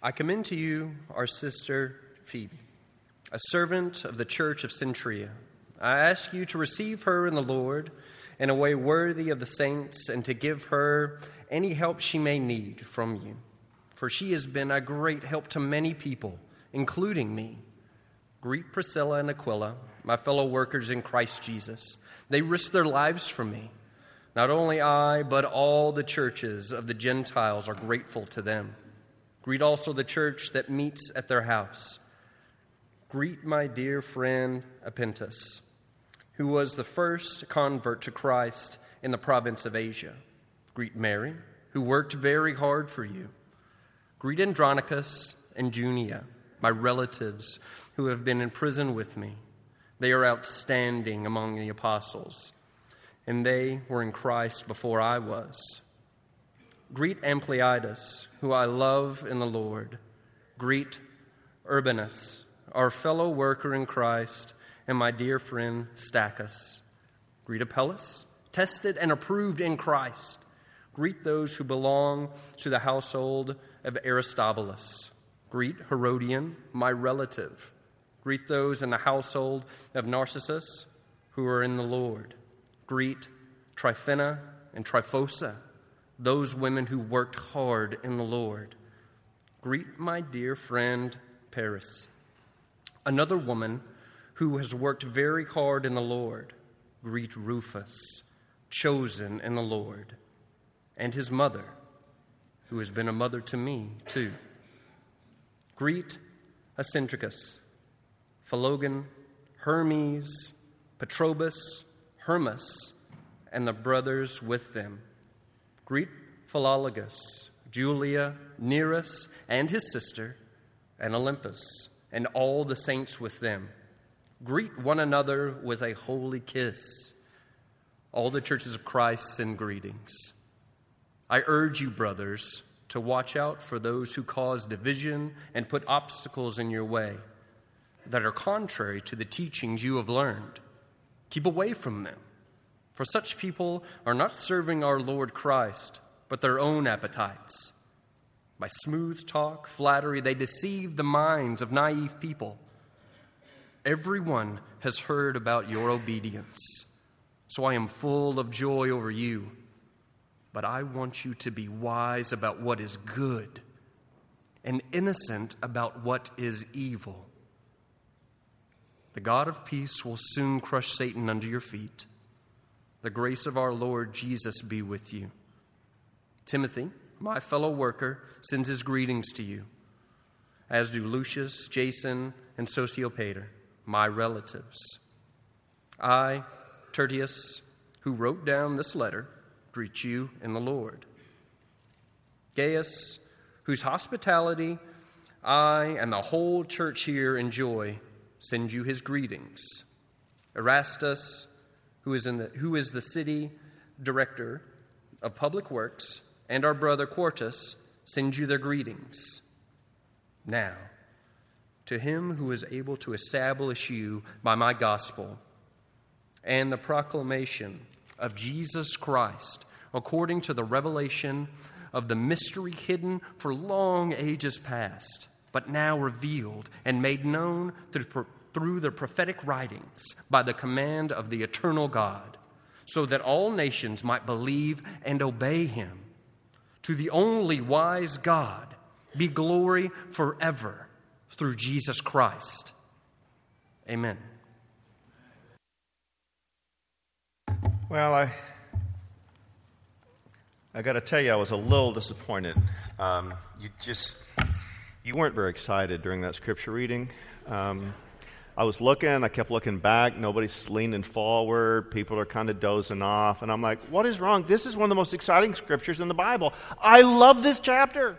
I commend to you our sister Phoebe, a servant of the church of Cenchreae. I ask you to receive her in the Lord in a way worthy of the saints and to give her any help she may need from you. For she has been a great help to many people, including me. Greet Priscilla and Aquila, my fellow workers in Christ Jesus. They risked their lives for me. Not only I, but all the churches of the Gentiles are grateful to them. Greet also the church that meets at their house. Greet my dear friend Epenetus, who was the first convert to Christ in the province of Asia. Greet Mary, who worked very hard for you. Greet Andronicus and Junia, my relatives who have been in prison with me. They are outstanding among the apostles, and they were in Christ before I was. Greet Ampliatus, who I love in the Lord. Greet Urbanus, our fellow worker in Christ, and my dear friend Stachys. Greet Apelles, tested and approved in Christ. Greet those who belong to the household of Aristobulus. Greet Herodion, my relative. Greet those in the household of Narcissus who are in the Lord. Greet Tryphena and Tryphosa, those women who worked hard in the Lord. Greet my dear friend Persis, another woman who has worked very hard in the Lord. Greet Rufus, chosen in the Lord and his mother, who has been a mother to me, too. Greet Asyncritus, Philogon, Hermes, Patrobas, Hermas, and the brothers with them. Greet Philologus, Julia, Nereus, and his sister, and Olympas, and all the saints with them. Greet one another with a holy kiss. All the churches of Christ send greetings. I urge you, brothers, to watch out for those who cause division and put obstacles in your way that are contrary to the teachings you have learned. Keep away from them, for such people are not serving our Lord Christ, but their own appetites. By smooth talk, flattery, they deceive the minds of naive people. Everyone has heard about your obedience, so I am full of joy over you but I want you to be wise about what is good and innocent about what is evil. The God of peace will soon crush Satan under your feet. The grace of our Lord Jesus be with you. Timothy, my fellow worker, sends his greetings to you, as do Lucius, Jason, and Sosipater, my relatives. I, Tertius, who wrote down this letter, greet you in the Lord. Gaius, whose hospitality I and the whole church here enjoy, send you his greetings. Erastus, who is, in the, who is the city director of public works, and our brother Quartus send you their greetings. Now, to him who is able to establish you by my gospel and the proclamation of Jesus Christ according to the revelation of the mystery hidden for long ages past, but now revealed and made known through, through the prophetic writings by the command of the eternal God, so that all nations might believe and obey him. To the only wise God be glory forever through Jesus Christ. Amen. Well, I I got to tell you, I was a little disappointed. Um, you just you weren't very excited during that scripture reading. Um, I was looking, I kept looking back. Nobody's leaning forward. People are kind of dozing off. And I'm like, what is wrong? This is one of the most exciting scriptures in the Bible. I love this chapter.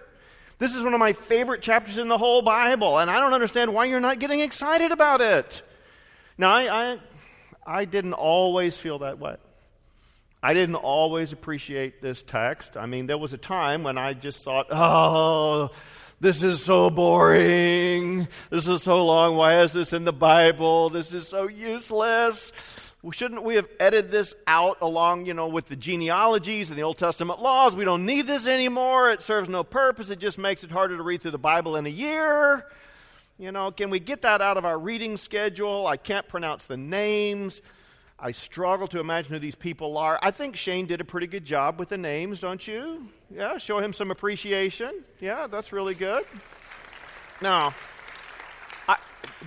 This is one of my favorite chapters in the whole Bible. And I don't understand why you're not getting excited about it. Now, I, I, I didn't always feel that way. I didn't always appreciate this text. I mean, there was a time when I just thought, oh, this is so boring. This is so long. Why is this in the Bible? This is so useless. Shouldn't we have edited this out along, you know, with the genealogies and the Old Testament laws? We don't need this anymore. It serves no purpose. It just makes it harder to read through the Bible in a year. You know, can we get that out of our reading schedule? I can't pronounce the names. I struggle to imagine who these people are. I think Shane did a pretty good job with the names, don't you? Yeah, show him some appreciation. Yeah, that's really good. Now, I,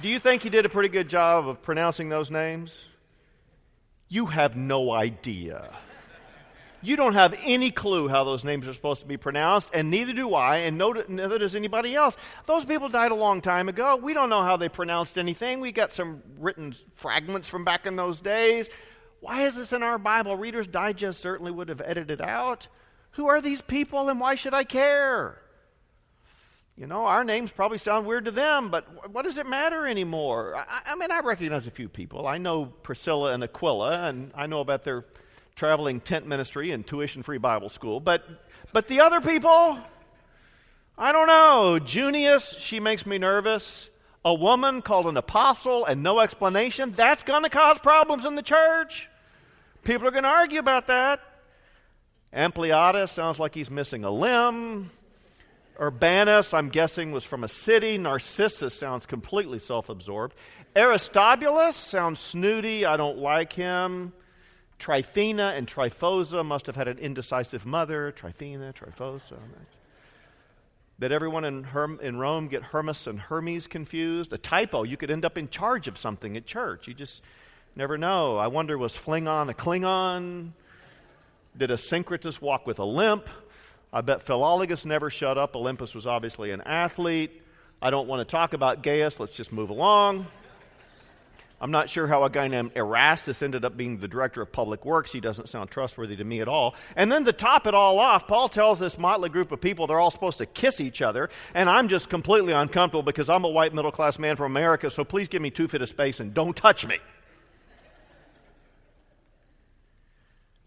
do you think he did a pretty good job of pronouncing those names? You have no idea. You don't have any clue how those names are supposed to be pronounced, and neither do I, and neither does anybody else. Those people died a long time ago. We don't know how they pronounced anything. We got some written fragments from back in those days. Why is this in our Bible? Reader's Digest certainly would have edited out. Who are these people, and why should I care? You know, our names probably sound weird to them, but what does it matter anymore? I, I mean, I recognize a few people. I know Priscilla and Aquila, and I know about their traveling tent ministry and tuition free Bible school. But, but the other people, I don't know. Junius, she makes me nervous. A woman called an apostle and no explanation, that's going to cause problems in the church. People are going to argue about that. Ampliatus sounds like he's missing a limb. Urbanus, I'm guessing, was from a city. Narcissus sounds completely self absorbed. Aristobulus sounds snooty. I don't like him. Tryphena and Tryphosa must have had an indecisive mother. Tryphena, Tryphosa. Did everyone in, Herm, in Rome get Hermas and Hermes confused? A typo. You could end up in charge of something at church. You just never know. I wonder was Phlegon a Klingon? Did Asyncritus walk with a limp? I bet Philologus never shut up. Olympus was obviously an athlete. I don't want to talk about Gaius. Let's just move along. I'm not sure how a guy named Erastus ended up being the director of public works. He doesn't sound trustworthy to me at all. And then to top it all off, Paul tells this motley group of people they're all supposed to kiss each other. And I'm just completely uncomfortable because I'm a white middle class man from America, so please give me two feet of space and don't touch me.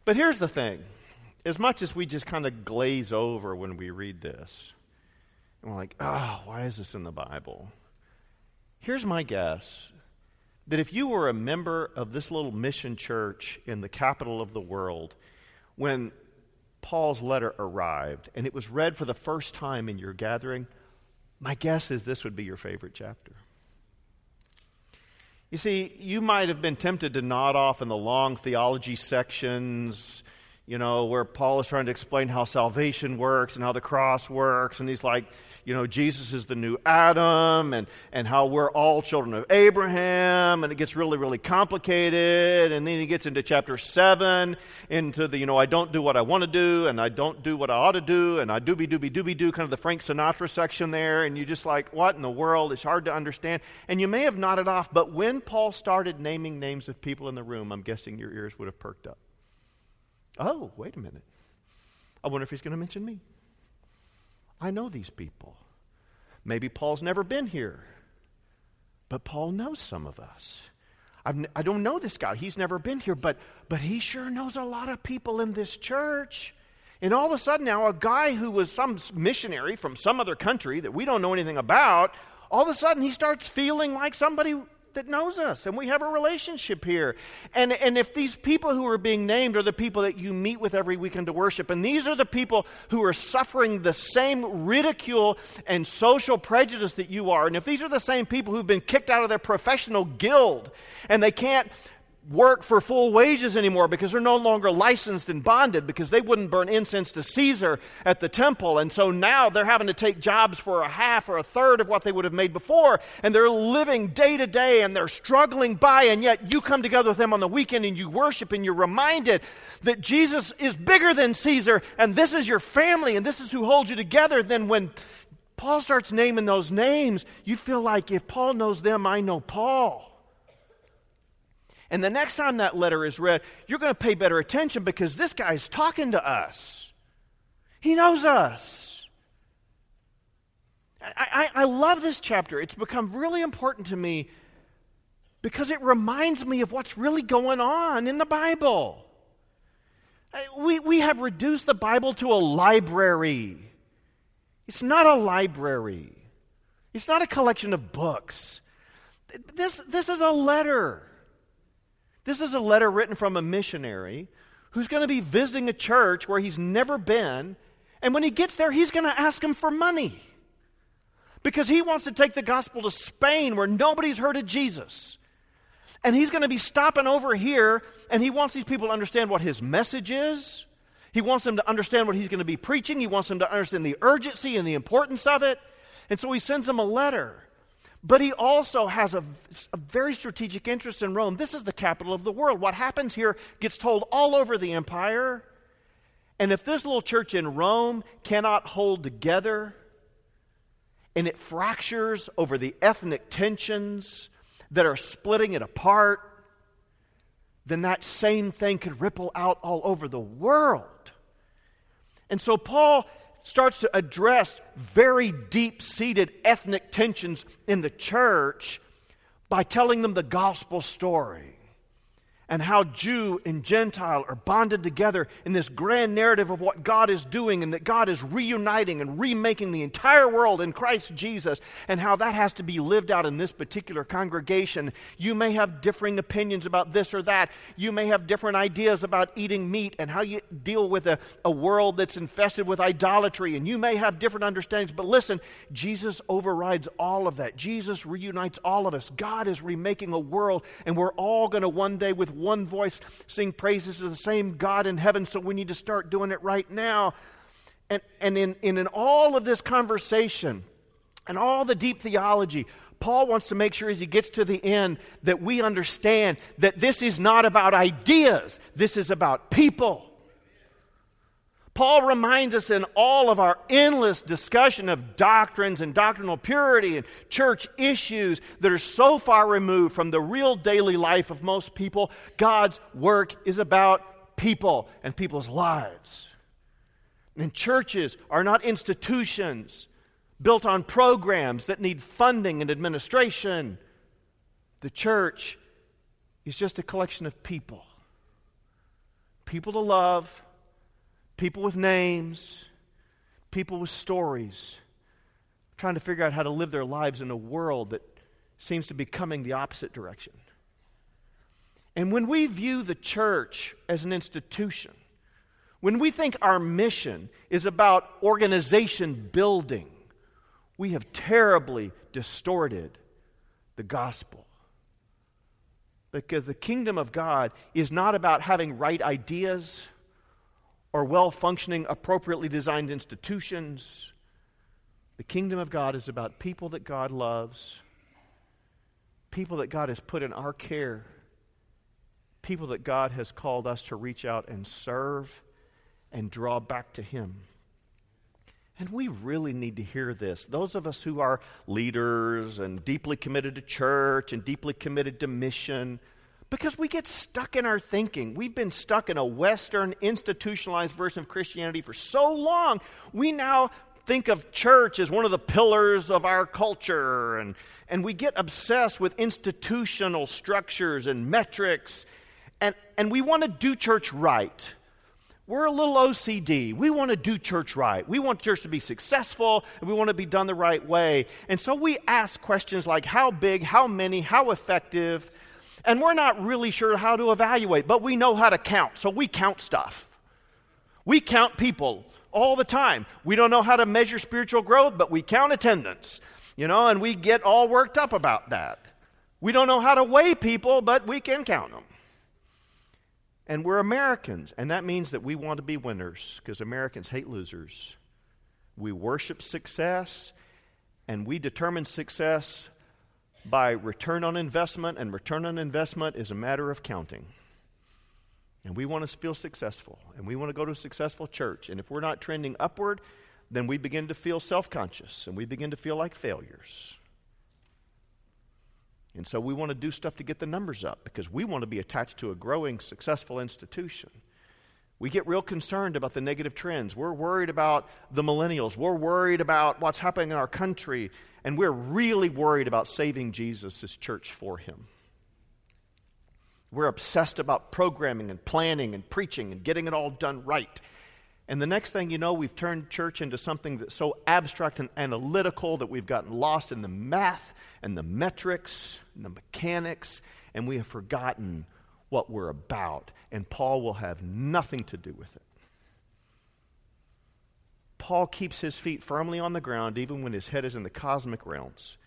But here's the thing as much as we just kind of glaze over when we read this, and we're like, oh, why is this in the Bible? Here's my guess that if you were a member of this little mission church in the capital of the world, when Paul's letter arrived and it was read for the first time in your gathering, my guess is this would be your favorite chapter. You see, you might have been tempted to nod off in the long theology sections you know, where Paul is trying to explain how salvation works and how the cross works. And he's like, you know, Jesus is the new Adam and, and how we're all children of Abraham. And it gets really, really complicated. And then he gets into chapter 7, into the, you know, I don't do what I want to do and I don't do what I ought to do and I doobie doobie doobie do, kind of the Frank Sinatra section there. And you're just like, what in the world? It's hard to understand. And you may have nodded off, but when Paul started naming names of people in the room, I'm guessing your ears would have perked up. Oh, wait a minute. I wonder if he's going to mention me. I know these people. Maybe Paul's never been here, but Paul knows some of us. I've, I do not know this guy. He's never been here, but, but he sure knows a lot of people in this church. And all of a sudden, now, a guy who was some missionary from some other country that we don't know anything about, all of a sudden he starts feeling like somebody that knows us and we have a relationship here. And, and if these people who are being named are the people that you meet with every weekend to worship, and these are the people who are suffering the same ridicule and social prejudice that you are, and if these are the same people who've been kicked out of their professional guild and they can't work for full wages anymore because they're no longer licensed and bonded because they wouldn't burn incense to Caesar at the temple. And so now they're having to take jobs for a half or a third of what they would have made before. And they're living day to day and they're struggling by. And yet you come together with them on the weekend and you worship and you're reminded that Jesus is bigger than Caesar and this is your family and this is who holds you together. Then when Paul starts naming those names, you feel like if Paul knows them, I know Paul. And the next time that letter is read, you're going to pay better attention because this guy is talking to us. He knows us. I, I, I, love this chapter. It's become really important to me because it reminds me of what's really going on in the Bible. We, we have reduced the Bible to a library. It's not a library, it's not a collection of books. This, this is a letter. This is a letter written from a missionary who's going to be visiting a church where he's never been. And when he gets there, he's going to ask him for money because he wants to take the gospel to Spain where nobody's heard of Jesus. And he's going to be stopping over here, and he wants these people to understand what his message is. He wants them to understand what he's going to be preaching. He wants them to understand the urgency and the importance of it. And so he sends them a letter. But he also has a, a, very strategic interest in Rome. This is the capital of the world. What happens here gets told all over the empire. And if this little church in Rome cannot hold together, and it fractures over the ethnic tensions that are splitting it apart, then that same thing could ripple out all over the world. And so Paul starts to address very deep seated ethnic tensions in the church by telling them the gospel story and how Jew and Gentile are bonded together in this grand narrative of what God is doing and that God is reuniting and remaking the entire world in Christ Jesus and how that has to be lived out in this particular congregation. You may have differing opinions about this or that. You may have different ideas about eating meat and how you deal with a, a world that's infested with idolatry. And you may have different understandings. But listen, Jesus overrides all of that. Jesus reunites all of us. God is remaking a world, and we're all going to one day with one voice sing praises to the same God in heaven, so we need to start doing it right now. And, and in, in, in all of this conversation and all the deep theology, Paul wants to make sure as he gets to the end that we understand that this is not about ideas, this is about people. Paul reminds us in all of our endless discussion of doctrines and doctrinal purity and church issues that are so far removed from the real daily life of most people, God's work is about people and people's lives. And churches are not institutions built on programs that need funding and administration. The church is just a collection of people. People to love people with names, people with stories, trying to figure out how to live their lives in a world that seems to be coming the opposite direction. And when we view the church as an institution, when we think our mission is about organization building, we have terribly distorted the gospel. Because the kingdom of God is not about having right ideas or well functioning, appropriately designed institutions. The kingdom of God is about people that God loves, people that God has put in our care, people that God has called us to reach out and serve and draw back to Him. And we really need to hear this. Those of us who are leaders and deeply committed to church and deeply committed to mission, because we get stuck in our thinking. We've been stuck in a Western institutionalized version of Christianity for so long. We now think of church as one of the pillars of our culture, and, and we get obsessed with institutional structures and metrics, and, and we want to do church right. We're a little OCD. We want to do church right. We want church to be successful, and we want to be done the right way. And so we ask questions like how big, how many, how effective, and we're not really sure how to evaluate, but we know how to count, so we count stuff. We count people all the time. We don't know how to measure spiritual growth, but we count attendance, you know, and we get all worked up about that. We don't know how to weigh people, but we can count them. And we're Americans, and that means that we want to be winners because Americans hate losers. We worship success, and we determine success by return on investment, and return on investment is a matter of counting. And we want to feel successful, and we want to go to a successful church. And if we're not trending upward, then we begin to feel self conscious and we begin to feel like failures. And so we want to do stuff to get the numbers up because we want to be attached to a growing, successful institution. We get real concerned about the negative trends. We're worried about the millennials. We're worried about what's happening in our country. And we're really worried about saving Jesus' church for him. We're obsessed about programming and planning and preaching and getting it all done right. And the next thing you know, we've turned church into something that's so abstract and analytical that we've gotten lost in the math and the metrics and the mechanics, and we have forgotten what we're about, and Paul will have nothing to do with it. Paul keeps his feet firmly on the ground even when his head is in the cosmic realms.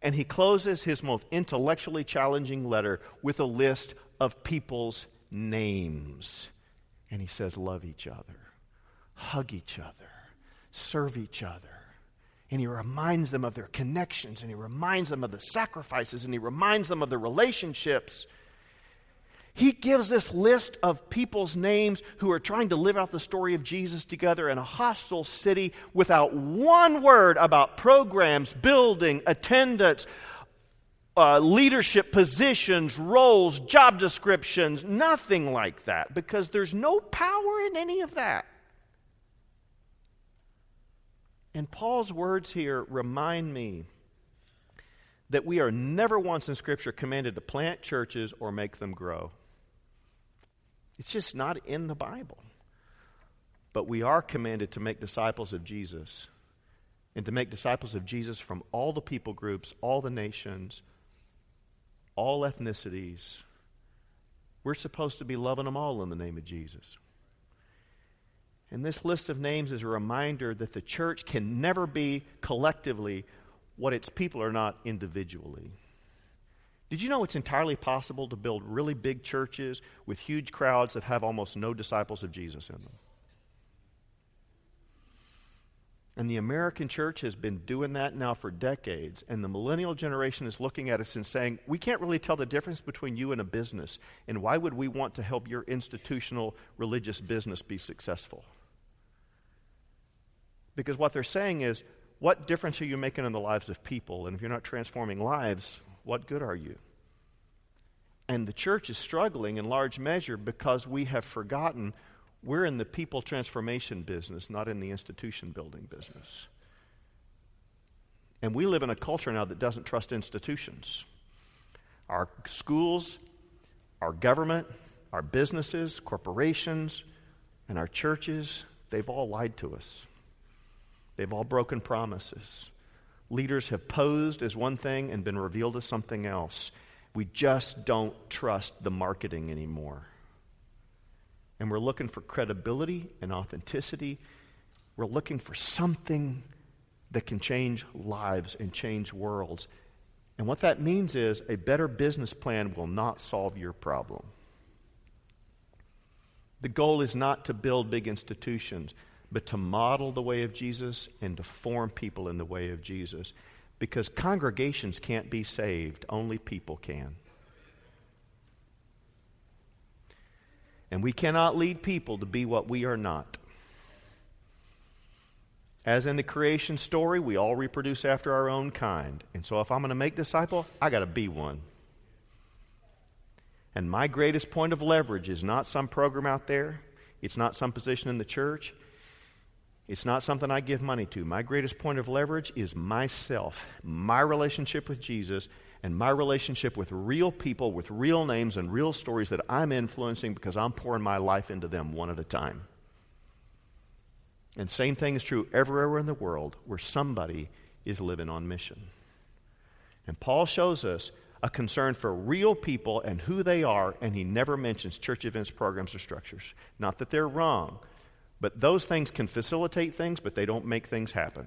And he closes his most intellectually challenging letter with a list of people's names. And he says, Love each other, hug each other, serve each other. And he reminds them of their connections, and he reminds them of the sacrifices, and he reminds them of the relationships he gives this list of people's names who are trying to live out the story of Jesus together in a hostile city without one word about programs, building, attendance, uh, leadership positions, roles, job descriptions, nothing like that, because there's no power in any of that. And Paul's words here remind me that we are never once in Scripture commanded to plant churches or make them grow. It's just not in the Bible. But we are commanded to make disciples of Jesus and to make disciples of Jesus from all the people groups, all the nations, all ethnicities. We're supposed to be loving them all in the name of Jesus. And this list of names is a reminder that the church can never be collectively what its people are not individually. Did you know it's entirely possible to build really big churches with huge crowds that have almost no disciples of Jesus in them? And the American church has been doing that now for decades. And the millennial generation is looking at us and saying, we can't really tell the difference between you and a business. And why would we want to help your institutional religious business be successful? Because what they're saying is, what difference are you making in the lives of people? And if you're not transforming lives, what good are you? And the church is struggling in large measure because we have forgotten we're in the people transformation business, not in the institution building business. And we live in a culture now that doesn't trust institutions. Our schools, our government, our businesses, corporations, and our churches, they've all lied to us. They've all broken promises. Leaders have posed as one thing and been revealed as something else. We just don't trust the marketing anymore. And we're looking for credibility and authenticity. We're looking for something that can change lives and change worlds. And what that means is a better business plan will not solve your problem. The goal is not to build big institutions but to model the way of Jesus and to form people in the way of Jesus. Because congregations can't be saved, only people can. And we cannot lead people to be what we are not. As in the creation story, we all reproduce after our own kind. And so if I'm going to make disciple, I got to be one. And my greatest point of leverage is not some program out there. It's not some position in the church. It's not something I give money to. My greatest point of leverage is myself, my relationship with Jesus, and my relationship with real people with real names and real stories that I'm influencing because I'm pouring my life into them one at a time. And same thing is true everywhere in the world where somebody is living on mission. And Paul shows us a concern for real people and who they are, and he never mentions church events, programs, or structures. Not that they're wrong, but those things can facilitate things, but they don't make things happen.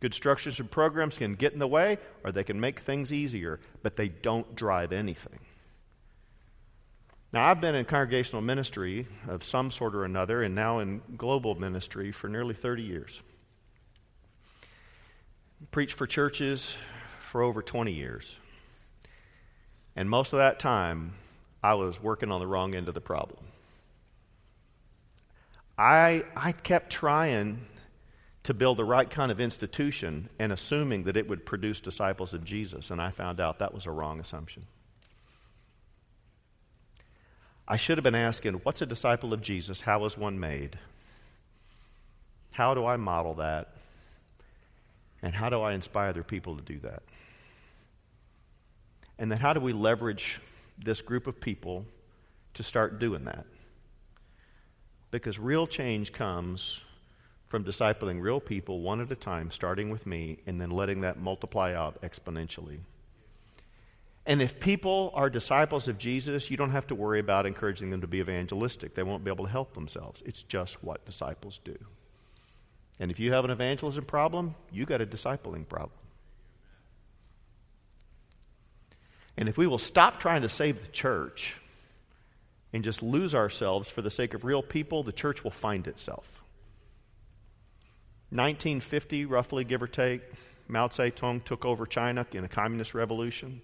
Good structures and programs can get in the way, or they can make things easier, but they don't drive anything. Now, I've been in congregational ministry of some sort or another, and now in global ministry for nearly 30 years. Preached for churches for over 20 years. And most of that time, I was working on the wrong end of the problem. I, I kept trying to build the right kind of institution and assuming that it would produce disciples of Jesus, and I found out that was a wrong assumption. I should have been asking, what's a disciple of Jesus? How is one made? How do I model that? And how do I inspire other people to do that? And then how do we leverage this group of people to start doing that? Because real change comes from discipling real people one at a time, starting with me, and then letting that multiply out exponentially. And if people are disciples of Jesus, you don't have to worry about encouraging them to be evangelistic. They won't be able to help themselves. It's just what disciples do. And if you have an evangelism problem, you got a discipling problem. And if we will stop trying to save the church and just lose ourselves for the sake of real people, the church will find itself. 1950, roughly, give or take, Mao Zedong took over China in a communist revolution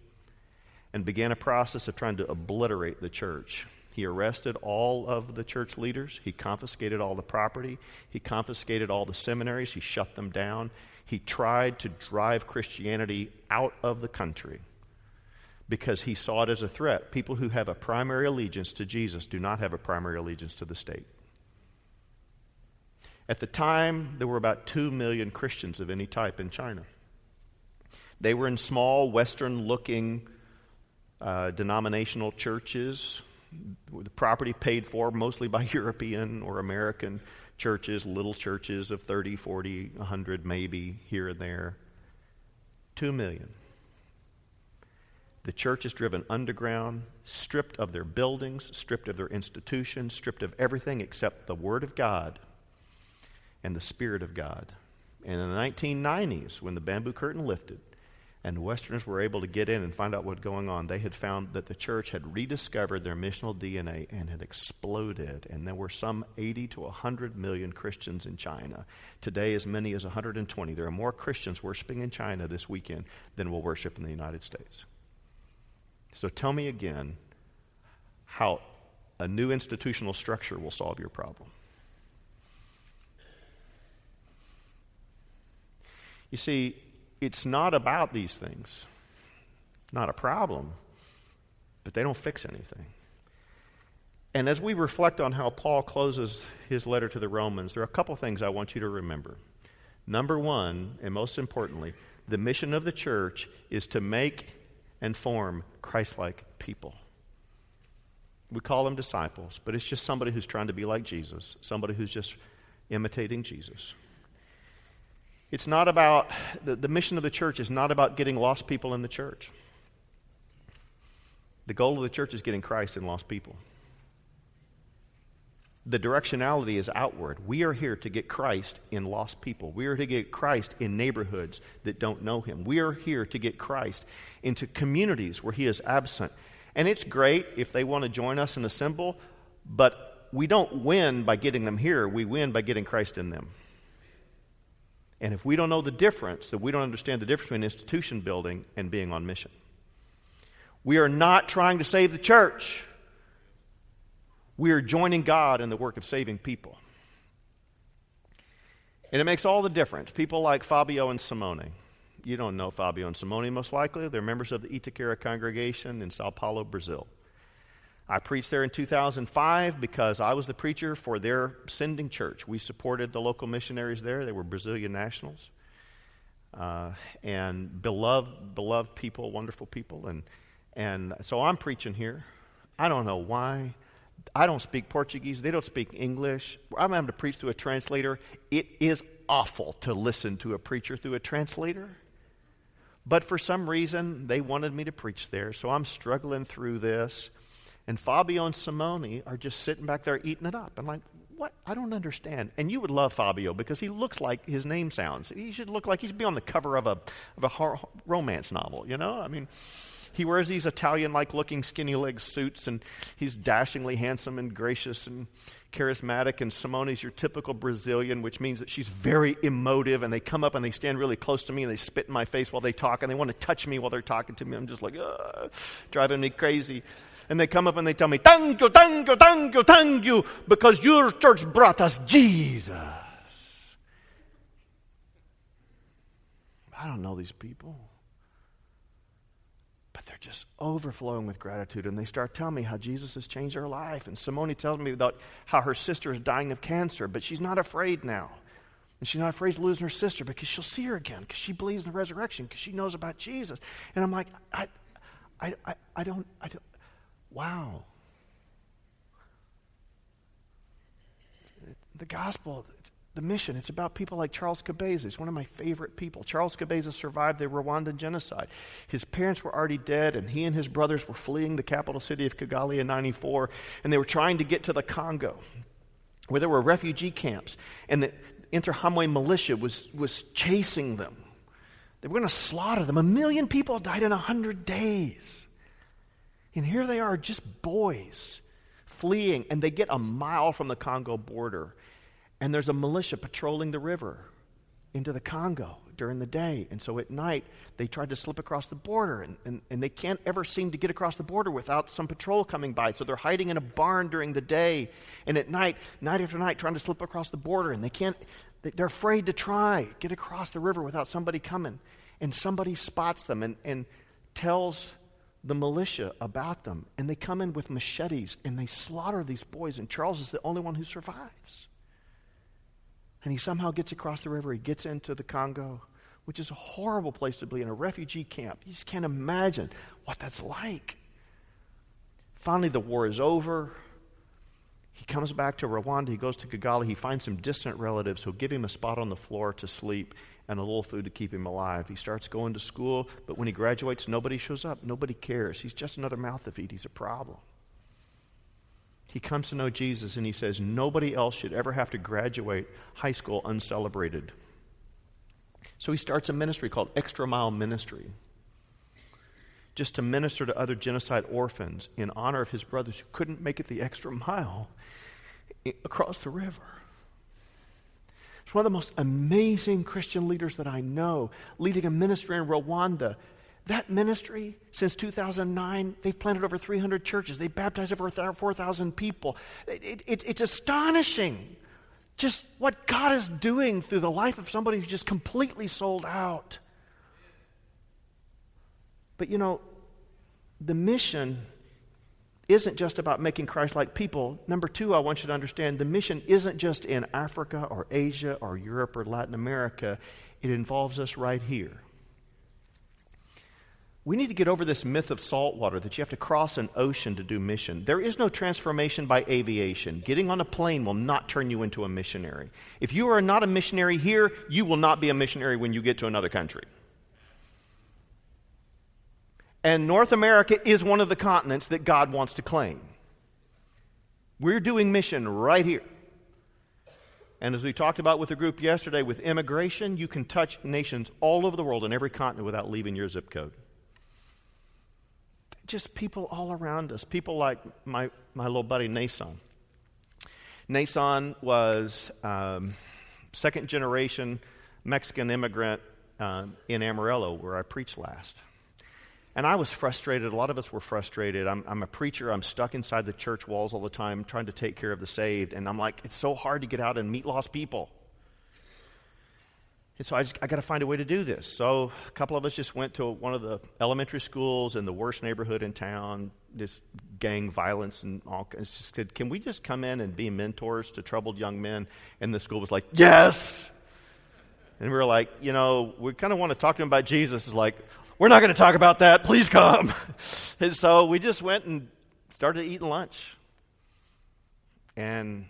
and began a process of trying to obliterate the church. He arrested all of the church leaders. He confiscated all the property. He confiscated all the seminaries. He shut them down. He tried to drive Christianity out of the country because he saw it as a threat. People who have a primary allegiance to Jesus do not have a primary allegiance to the state. At the time, there were about 2 million Christians of any type in China. They were in small, Western looking uh, denominational churches, the property paid for mostly by European or American churches, little churches of 30, 40, 100 maybe here and there. 2 million. The church is driven underground, stripped of their buildings, stripped of their institutions, stripped of everything except the Word of God and the Spirit of God. And in the 1990s, when the bamboo curtain lifted, and Westerners were able to get in and find out what was going on, they had found that the church had rediscovered their missional DNA and had exploded. And there were some 80 to 100 million Christians in China. Today, as many as 120. There are more Christians worshiping in China this weekend than will worship in the United States. So tell me again how a new institutional structure will solve your problem. You see, it's not about these things. Not a problem, but they don't fix anything. And as we reflect on how Paul closes his letter to the Romans, there are a couple things I want you to remember. Number one, and most importantly, the mission of the church is to make and form Christ like people. We call them disciples, but it's just somebody who's trying to be like Jesus, somebody who's just imitating Jesus. It's not about, the, the mission of the church is not about getting lost people in the church. The goal of the church is getting Christ in lost people. The directionality is outward. We are here to get Christ in lost people. We are to get Christ in neighborhoods that don't know Him. We are here to get Christ into communities where He is absent. And it's great if they want to join us and assemble, but we don't win by getting them here. We win by getting Christ in them. And if we don't know the difference, then we don't understand the difference between institution building and being on mission. We are not trying to save the church. We are joining God in the work of saving people. And it makes all the difference. People like Fabio and Simone. You don't know Fabio and Simone, most likely. They're members of the Itaquera congregation in Sao Paulo, Brazil. I preached there in 2005 because I was the preacher for their sending church. We supported the local missionaries there. They were Brazilian nationals. Uh, and beloved, beloved people, wonderful people. And, and so I'm preaching here. I don't know why. I don't speak Portuguese. They don't speak English. I'm having to preach through a translator. It is awful to listen to a preacher through a translator. But for some reason, they wanted me to preach there. So I'm struggling through this. And Fabio and Simone are just sitting back there eating it up. I'm like, what? I don't understand. And you would love Fabio because he looks like his name sounds. He should look like he's be on the cover of a, of a romance novel, you know? I mean, he wears these Italian like looking skinny leg suits and he's dashingly handsome and gracious and charismatic. And Simone's your typical Brazilian, which means that she's very emotive. And they come up and they stand really close to me and they spit in my face while they talk and they want to touch me while they're talking to me. I'm just like, driving me crazy and they come up and they tell me, Thank you, thank you, thank you, thank you, because your church brought us Jesus. I don't know these people. Just overflowing with gratitude. And they start telling me how Jesus has changed their life. And Simone tells me about how her sister is dying of cancer, but she's not afraid now. And she's not afraid of losing her sister because she'll see her again because she believes in the resurrection because she knows about Jesus. And I'm like, I, I, I, I don't, I don't, Wow. The gospel, the mission. It's about people like Charles Cabeza. He's one of my favorite people. Charles Cabeza survived the Rwandan genocide. His parents were already dead, and he and his brothers were fleeing the capital city of Kigali in 94, and they were trying to get to the Congo, where there were refugee camps, and the Interahamwe militia was, was chasing them. They were going to slaughter them. A million people died in 100 days. And here they are, just boys fleeing, and they get a mile from the Congo border and there's a militia patrolling the river into the Congo during the day. And so at night, they tried to slip across the border, and, and, and they can't ever seem to get across the border without some patrol coming by. So they're hiding in a barn during the day, and at night, night after night, trying to slip across the border, and they can't, they're afraid to try, get across the river without somebody coming. And somebody spots them and, and tells the militia about them, and they come in with machetes and they slaughter these boys, and Charles is the only one who survives. And he somehow gets across the river. He gets into the Congo, which is a horrible place to be in a refugee camp. You just can't imagine what that's like. Finally, the war is over. He comes back to Rwanda. He goes to Kigali. He finds some distant relatives who give him a spot on the floor to sleep and a little food to keep him alive. He starts going to school, but when he graduates, nobody shows up. Nobody cares. He's just another mouth to feed. He's a problem he comes to know Jesus and he says, Nobody else should ever have to graduate high school uncelebrated. So he starts a ministry called Extra Mile Ministry, just to minister to other genocide orphans in honor of his brothers who couldn't make it the extra mile across the river. It's one of the most amazing Christian leaders that I know, leading a ministry in Rwanda that ministry, since 2009, they've planted over 300 churches. They baptized over 4,000 people. It, it, it's astonishing just what God is doing through the life of somebody who's just completely sold out. But you know, the mission isn't just about making Christ like people. Number two, I want you to understand the mission isn't just in Africa or Asia or Europe or Latin America, it involves us right here. We need to get over this myth of salt water that you have to cross an ocean to do mission. There is no transformation by aviation. Getting on a plane will not turn you into a missionary. If you are not a missionary here, you will not be a missionary when you get to another country. And North America is one of the continents that God wants to claim. We're doing mission right here. And as we talked about with the group yesterday, with immigration, you can touch nations all over the world in every continent without leaving your zip code just people all around us. People like my, my little buddy Nason. Nason was um, second generation Mexican immigrant uh, in Amarillo, where I preached last. And I was frustrated. A lot of us were frustrated. I'm, I'm, a preacher. I'm stuck inside the church walls all the time trying to take care of the saved. And I'm like, it's so hard to get out and meet lost people. And so I, just, I got to find a way to do this. So a couple of us just went to one of the elementary schools in the worst neighborhood in town, this gang violence and all. It's just said, can we just come in and be mentors to troubled young men? And the school was like, yes. And we were like, you know, we kind of want to talk to them about Jesus. It's like, we're not going to talk about that. Please come. and so we just went and started eating lunch. And,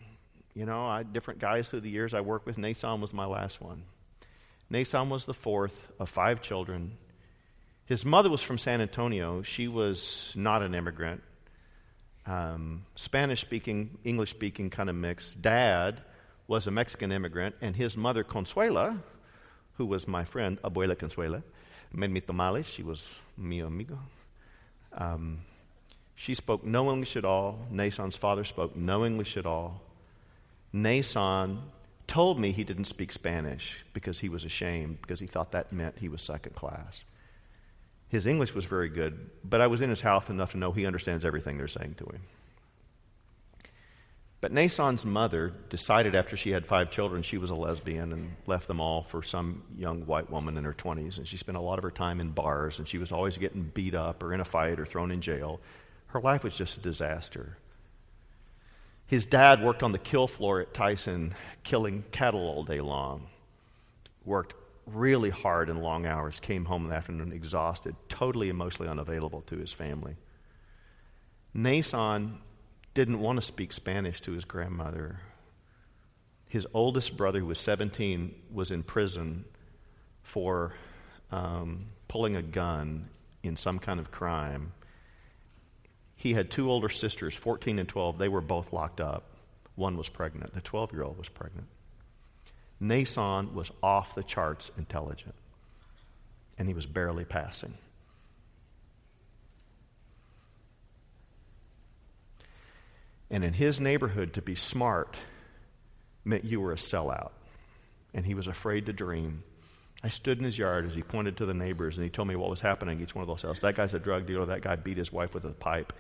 you know, I different guys through the years I worked with. Nason was my last one. Nason was the fourth of five children. His mother was from San Antonio. She was not an immigrant. Um, Spanish speaking, English speaking kind of mixed. Dad was a Mexican immigrant, and his mother, Consuela, who was my friend, Abuela Consuela, made me tamales. She was mi amigo. Um, she spoke no English at all. Nason's father spoke no English at all. Nason told me he didn't speak Spanish because he was ashamed, because he thought that meant he was second class. His English was very good, but I was in his house enough to know he understands everything they're saying to him. But Nason's mother decided after she had five children she was a lesbian and left them all for some young white woman in her 20s. And she spent a lot of her time in bars and she was always getting beat up or in a fight or thrown in jail. Her life was just a disaster. His dad worked on the kill floor at Tyson, killing cattle all day long. Worked really hard and long hours, came home in the afternoon exhausted, totally emotionally unavailable to his family. Nason didn't want to speak Spanish to his grandmother. his oldest brother, who was 17, was in prison for um, pulling a gun in some kind of crime. He had two older sisters, 14 and 12. They were both locked up. One was pregnant. The 12 year old was pregnant. Nason was off the charts intelligent, and he was barely passing. And in his neighborhood, to be smart meant you were a sellout. And he was afraid to dream. I stood in his yard as he pointed to the neighbors and he told me what was happening in each one of those houses. That guy's a drug dealer. That guy beat his wife with a pipe.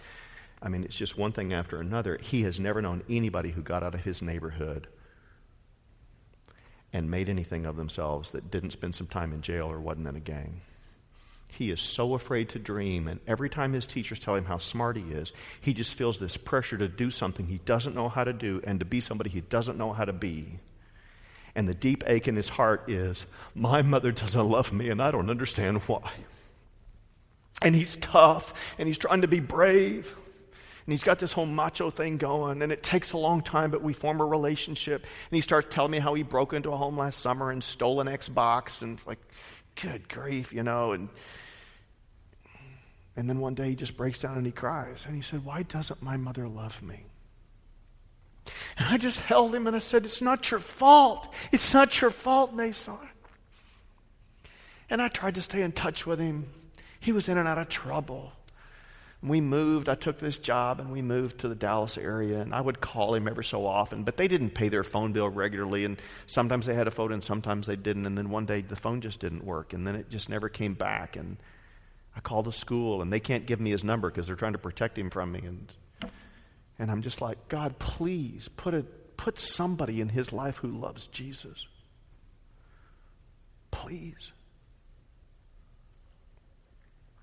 I mean, it's just one thing after another. He has never known anybody who got out of his neighborhood and made anything of themselves that didn't spend some time in jail or wasn't in a gang. He is so afraid to dream, and every time his teachers tell him how smart he is, he just feels this pressure to do something he doesn't know how to do and to be somebody he doesn't know how to be. And the deep ache in his heart is, My mother doesn't love me, and I don't understand why. And he's tough, and he's trying to be brave. And he's got this whole macho thing going, and it takes a long time, but we form a relationship. And he starts telling me how he broke into a home last summer and stole an Xbox, and like, good grief, you know. And and then one day he just breaks down and he cries. And he said, Why doesn't my mother love me? And I just held him and I said, It's not your fault. It's not your fault, Nason. And I tried to stay in touch with him. He was in and out of trouble. We moved. I took this job and we moved to the Dallas area. And I would call him every so often, but they didn't pay their phone bill regularly. And sometimes they had a phone and sometimes they didn't. And then one day the phone just didn't work. And then it just never came back. And I called the school and they can't give me his number because they're trying to protect him from me. And, and I'm just like, God, please put, a, put somebody in his life who loves Jesus. Please.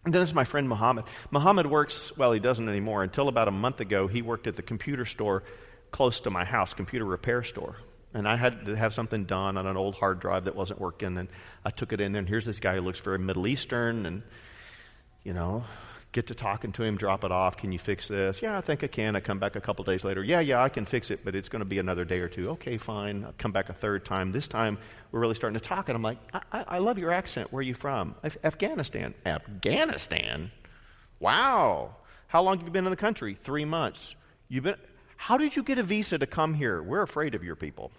And then there's my friend Muhammad. Muhammad works, well, he doesn't anymore. Until about a month ago, he worked at the computer store close to my house, computer repair store. And I had to have something done on an old hard drive that wasn't working. And I took it in there, and here's this guy who looks very Middle Eastern and you know, get to talking to him, drop it off. Can you fix this? Yeah, I think I can. I come back a couple days later. Yeah, yeah, I can fix it, but it's going to be another day or two. Okay, fine. I come back a third time. This time we're really starting to talk, and I'm like, I, I, I love your accent. Where are you from? Af- Afghanistan. Afghanistan? Wow. How long have you been in the country? Three months. You've been. How did you get a visa to come here? We're afraid of your people.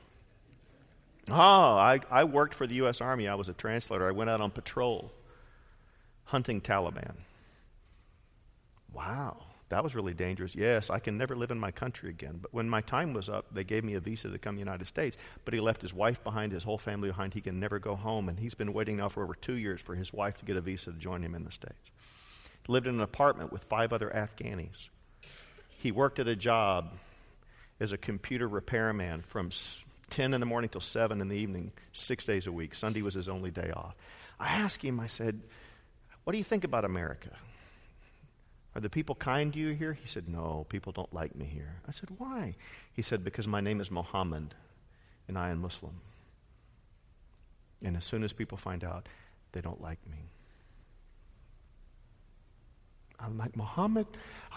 Oh, I, I worked for the U.S. Army. I was a translator. I went out on patrol hunting Taliban. Wow, that was really dangerous. Yes, I can never live in my country again. But when my time was up, they gave me a visa to come to the United States. But he left his wife behind, his whole family behind. He can never go home. And he's been waiting now for over two years for his wife to get a visa to join him in the States. He lived in an apartment with five other Afghanis. He worked at a job as a computer repairman from 10 in the morning till 7 in the evening, six days a week. Sunday was his only day off. I asked him, I said, what do you think about America? Are the people kind to you here? He said, No, people don't like me here. I said, Why? He said, Because my name is Mohammed and I am Muslim. And as soon as people find out, they don't like me. I'm like, Mohammed,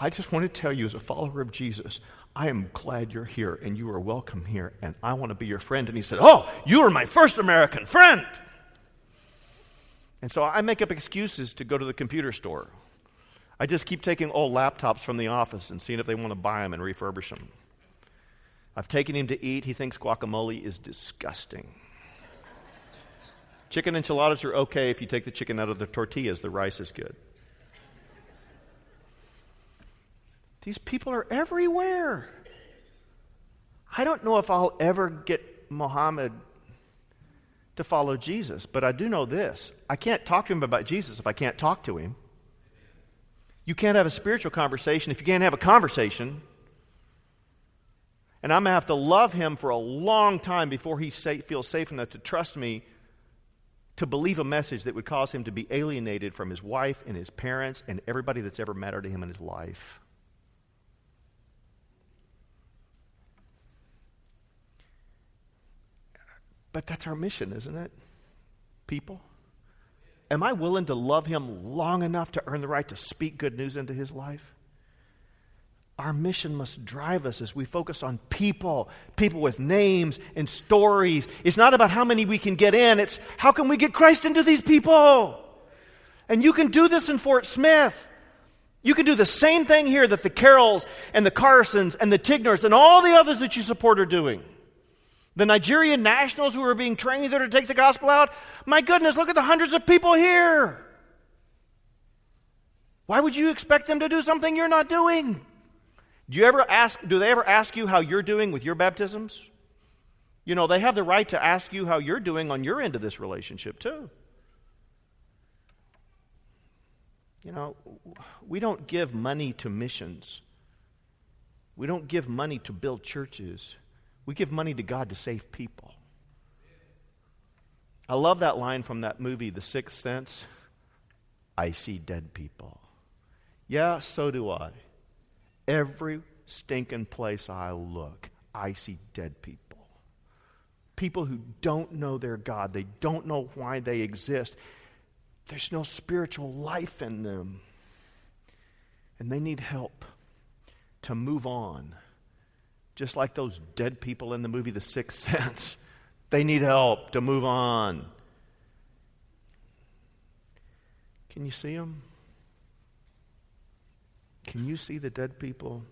I just want to tell you, as a follower of Jesus, I am glad you're here and you are welcome here and I want to be your friend. And he said, Oh, you are my first American friend. And so I make up excuses to go to the computer store. I just keep taking old laptops from the office and seeing if they want to buy them and refurbish them. I've taken him to eat. He thinks guacamole is disgusting. chicken enchiladas are okay if you take the chicken out of the tortillas, the rice is good. These people are everywhere. I don't know if I'll ever get Mohammed to follow Jesus. But I do know this I can't talk to him about Jesus if I can't talk to him. You can't have a spiritual conversation if you can't have a conversation. And I'm going to have to love him for a long time before he feels safe enough to trust me to believe a message that would cause him to be alienated from his wife and his parents and everybody that's ever mattered to him in his life. But that's our mission, isn't it? People? Am I willing to love him long enough to earn the right to speak good news into his life? Our mission must drive us as we focus on people, people with names and stories. It's not about how many we can get in, it's how can we get Christ into these people? And you can do this in Fort Smith. You can do the same thing here that the Carrolls and the Carsons and the Tignors and all the others that you support are doing. The Nigerian nationals who are being trained there to take the gospel out. My goodness, look at the hundreds of people here. Why would you expect them to do something you're not doing? Do you ever ask do they ever ask you how you're doing with your baptisms? You know, they have the right to ask you how you're doing on your end of this relationship too. You know, we don't give money to missions. We don't give money to build churches. We give money to God to save people. I love that line from that movie, The Sixth Sense. I see dead people. Yeah, so do I. Every stinking place I look, I see dead people. People who don't know their God, they don't know why they exist. There's no spiritual life in them. And they need help to move on. Just like those dead people in the movie The Sixth Sense. They need help to move on. Can you see them? Can you see the dead people?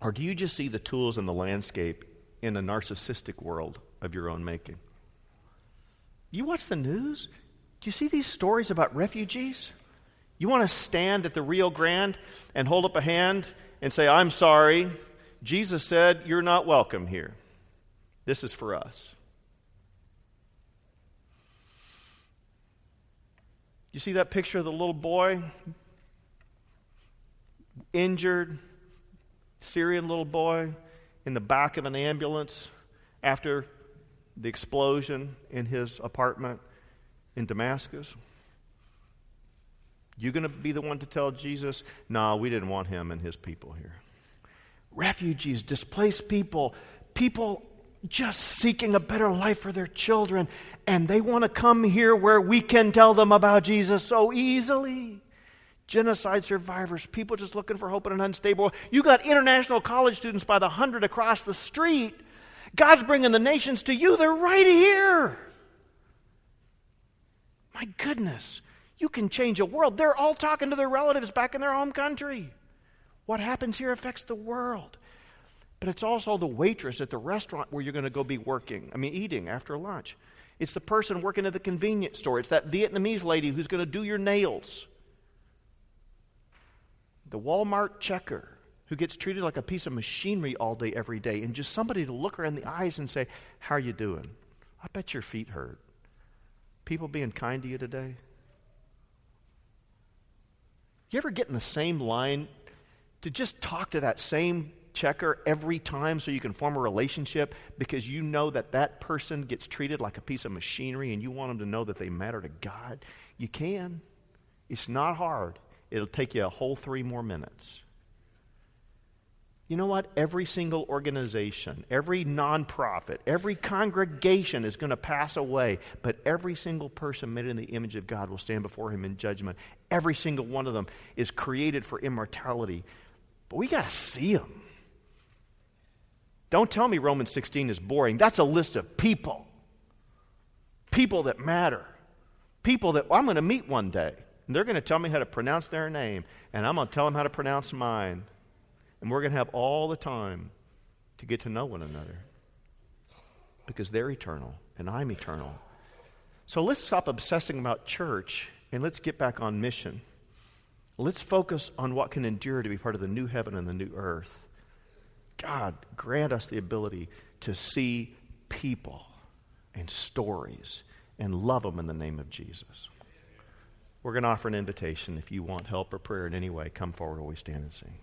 Or do you just see the tools in the landscape in a narcissistic world of your own making? You watch the news? Do you see these stories about refugees? You want to stand at the Rio Grande and hold up a hand and say, I'm sorry. Jesus said, You're not welcome here. This is for us. You see that picture of the little boy injured Syrian little boy in the back of an ambulance after the explosion in his apartment in Damascus? You going to be the one to tell Jesus, no, we didn't want him and his people here? Refugees, displaced people, people just seeking a better life for their children, and they want to come here where we can tell them about Jesus so easily genocide survivors, people just looking for hope in an unstable. You got international college students by the hundred across the street. God's bringing the nations to you. They're right here. My goodness, you can change a world. They're all talking to their relatives back in their home country. What happens here affects the world. But it's also the waitress at the restaurant where you're going to go be working, I mean, eating after lunch. It's the person working at the convenience store. It's that Vietnamese lady who's going to do your nails the Walmart checker who gets treated like a piece of machinery all day, every day, and just somebody to look her in the eyes and say, How are you doing? I bet your feet hurt. People being kind to you today? You ever get in the same line to just talk to that same checker every time so you can form a relationship because you know that that person gets treated like a piece of machinery and you want them to know that they matter to God? You can. It's not hard. It'll take you a whole three more minutes. You know what? Every single organization, every nonprofit, every congregation is going to pass away, but every single person made in the image of God will stand before Him in judgment. Every single one of them is created for immortality. But we got to see them. Don't tell me Romans 16 is boring. That's a list of people. People that matter. People that I'm going to meet one day. And they're going to tell me how to pronounce their name, and I'm going to tell them how to pronounce mine. And we're going to have all the time to get to know one another because they're eternal and I'm eternal. So let's stop obsessing about church and let's get back on mission. Let's focus on what can endure to be part of the new heaven and the new earth. God, grant us the ability to see people and stories and love them in the name of Jesus. We're going to offer an invitation. If you want help or prayer in any way, come forward while we stand and sing.